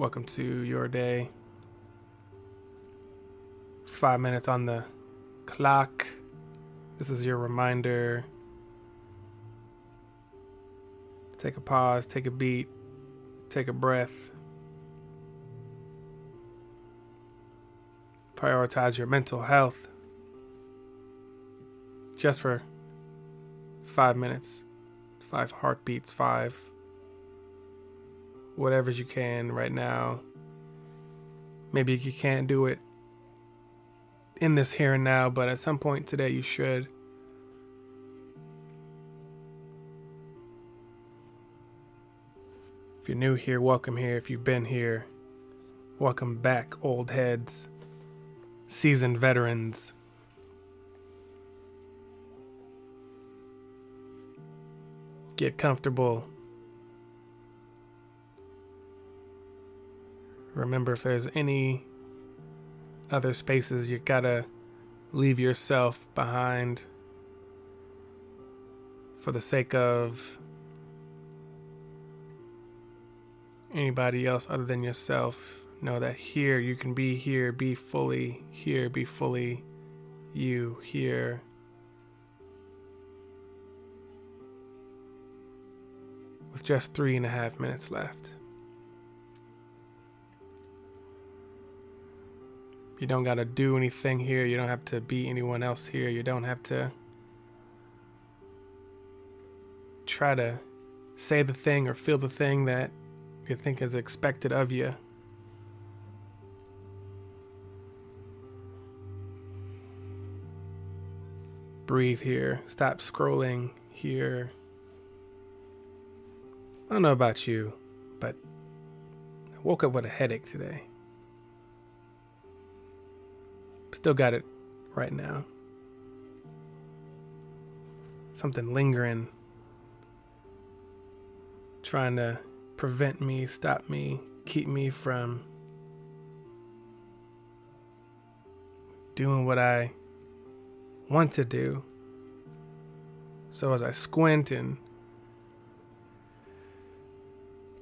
Welcome to your day. Five minutes on the clock. This is your reminder. Take a pause, take a beat, take a breath. Prioritize your mental health just for five minutes, five heartbeats, five whatever you can right now. Maybe you can't do it in this here and now, but at some point today you should. If you're new here, welcome here. If you've been here, welcome back, old heads, seasoned veterans. Get comfortable. Remember, if there's any other spaces, you gotta leave yourself behind for the sake of anybody else other than yourself. Know that here you can be here, be fully here, be fully you here. With just three and a half minutes left. You don't got to do anything here. You don't have to be anyone else here. You don't have to try to say the thing or feel the thing that you think is expected of you. Breathe here. Stop scrolling here. I don't know about you, but I woke up with a headache today. Still got it right now. Something lingering, trying to prevent me, stop me, keep me from doing what I want to do. So as I squint and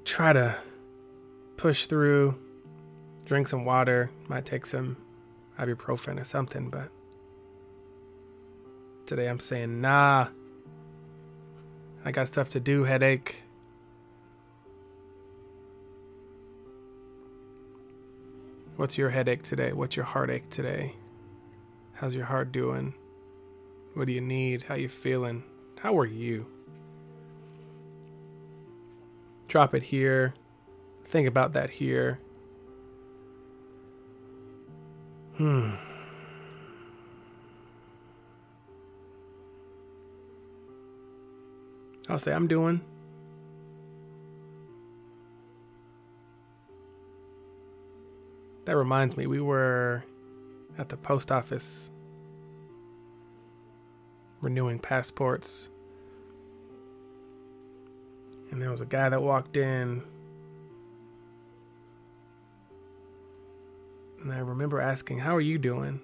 try to push through, drink some water, might take some ibuprofen or something, but today I'm saying, nah, I got stuff to do, headache. What's your headache today? What's your heartache today? How's your heart doing? What do you need? How you feeling? How are you? Drop it here. Think about that here. Hmm. I'll say I'm doing. That reminds me, we were at the post office renewing passports. And there was a guy that walked in And I remember asking, How are you doing?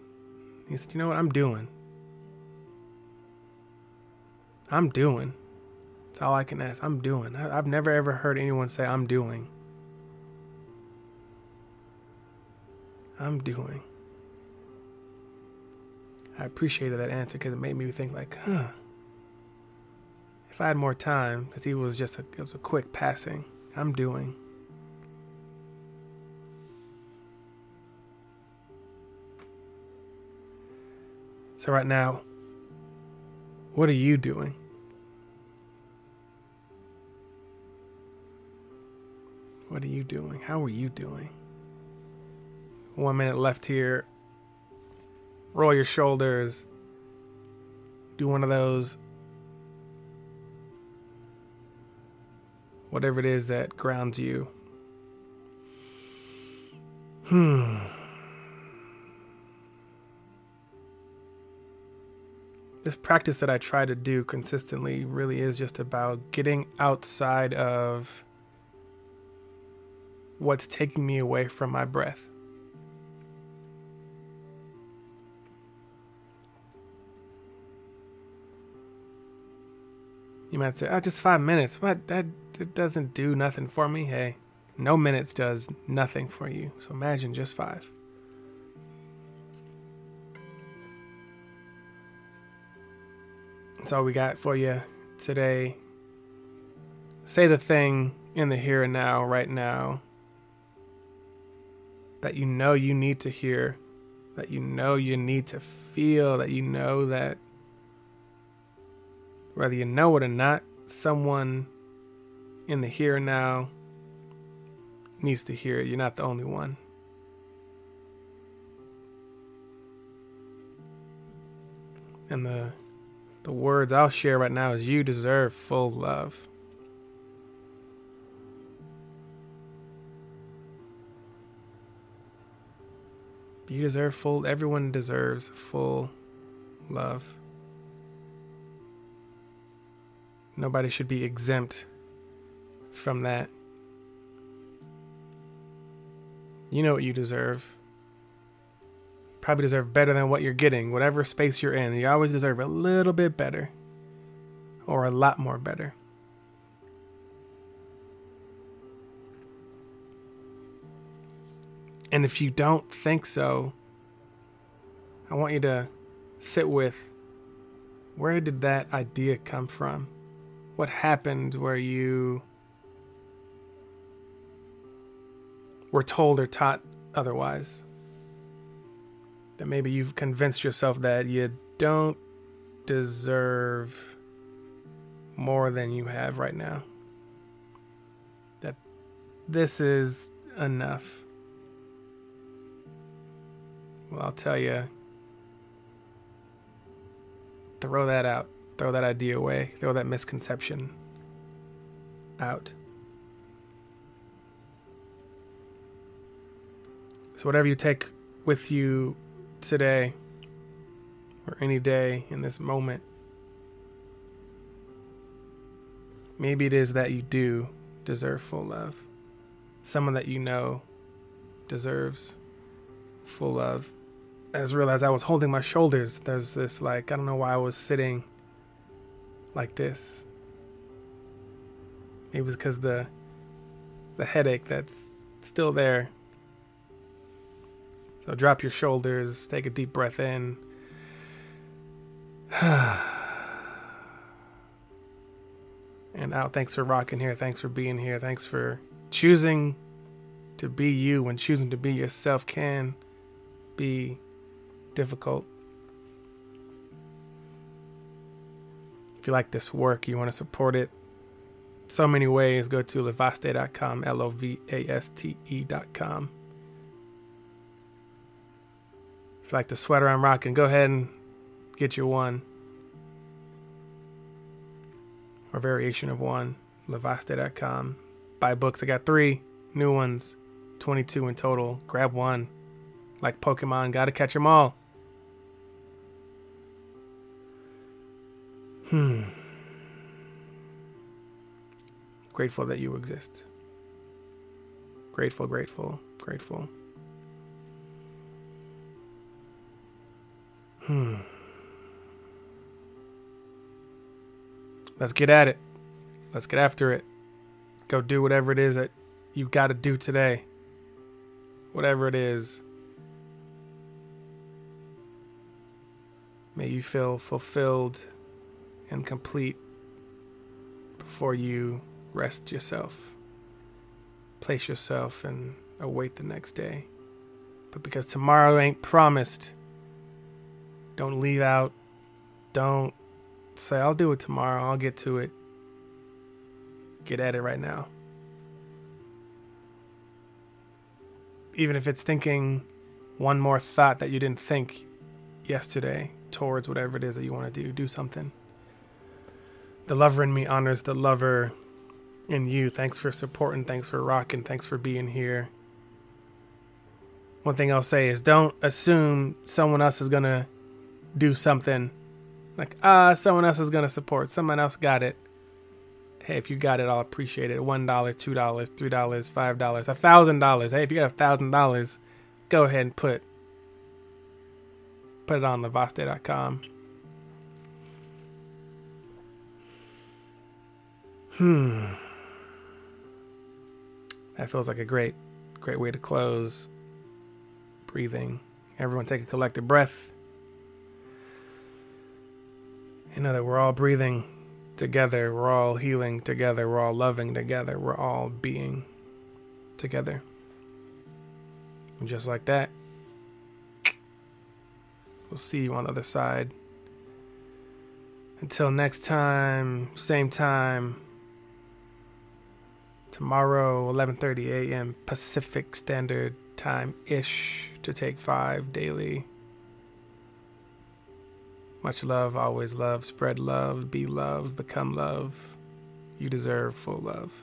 He said, You know what? I'm doing. I'm doing. That's all I can ask. I'm doing. I've never ever heard anyone say, I'm doing. I'm doing. I appreciated that answer because it made me think, like, huh. If I had more time, because he was just a, it was a quick passing. I'm doing. So, right now, what are you doing? What are you doing? How are you doing? One minute left here. Roll your shoulders. Do one of those. Whatever it is that grounds you. Hmm. This practice that I try to do consistently really is just about getting outside of what's taking me away from my breath. You might say, "Oh, just five minutes. What? That, that doesn't do nothing for me." Hey, No minutes does nothing for you. So imagine just five. That's all we got for you today. Say the thing in the here and now, right now, that you know you need to hear, that you know you need to feel, that you know that whether you know it or not, someone in the here and now needs to hear it. You're not the only one. And the the words I'll share right now is you deserve full love. You deserve full everyone deserves full love. Nobody should be exempt from that. You know what you deserve. Probably deserve better than what you're getting, whatever space you're in. You always deserve a little bit better or a lot more better. And if you don't think so, I want you to sit with where did that idea come from? What happened where you were told or taught otherwise. That maybe you've convinced yourself that you don't deserve more than you have right now. That this is enough. Well, I'll tell you, throw that out. Throw that idea away. Throw that misconception out. So, whatever you take with you today or any day in this moment, maybe it is that you do deserve full love. Someone that you know deserves full love. I just realized I was holding my shoulders. There's this, like, I don't know why I was sitting like this. Maybe it was because the the headache that's still there so drop your shoulders, take a deep breath in. and out. Thanks for rocking here. Thanks for being here. Thanks for choosing to be you when choosing to be yourself can be difficult. If you like this work, you want to support it, so many ways. Go to lovaste.com, L O V A S T E.com. like the sweater I'm rocking, go ahead and get your one. Or variation of one. Lovaste.com. Buy books. I got three new ones, 22 in total. Grab one. Like Pokemon, gotta catch them all. Hmm. Grateful that you exist. Grateful, grateful, grateful. Hmm. Let's get at it. Let's get after it. Go do whatever it is that you got to do today. Whatever it is. May you feel fulfilled and complete before you rest yourself. Place yourself and await the next day. But because tomorrow ain't promised, don't leave out. Don't say, I'll do it tomorrow. I'll get to it. Get at it right now. Even if it's thinking one more thought that you didn't think yesterday towards whatever it is that you want to do, do something. The lover in me honors the lover in you. Thanks for supporting. Thanks for rocking. Thanks for being here. One thing I'll say is don't assume someone else is going to do something. Like ah uh, someone else is gonna support. Someone else got it. Hey if you got it i'll appreciate it. One dollar two dollars three dollars five dollars a thousand dollars. Hey if you got a thousand dollars go ahead and put put it on lovaste.com hmm. That feels like a great, great way to close. Breathing. Everyone take a collective breath. You know that we're all breathing together, we're all healing together, we're all loving together, we're all being together. And just like that, we'll see you on the other side. Until next time, same time. Tomorrow, 11:30 a.m. Pacific Standard Time ish to take 5 daily. Much love, always love, spread love, be love, become love. You deserve full love.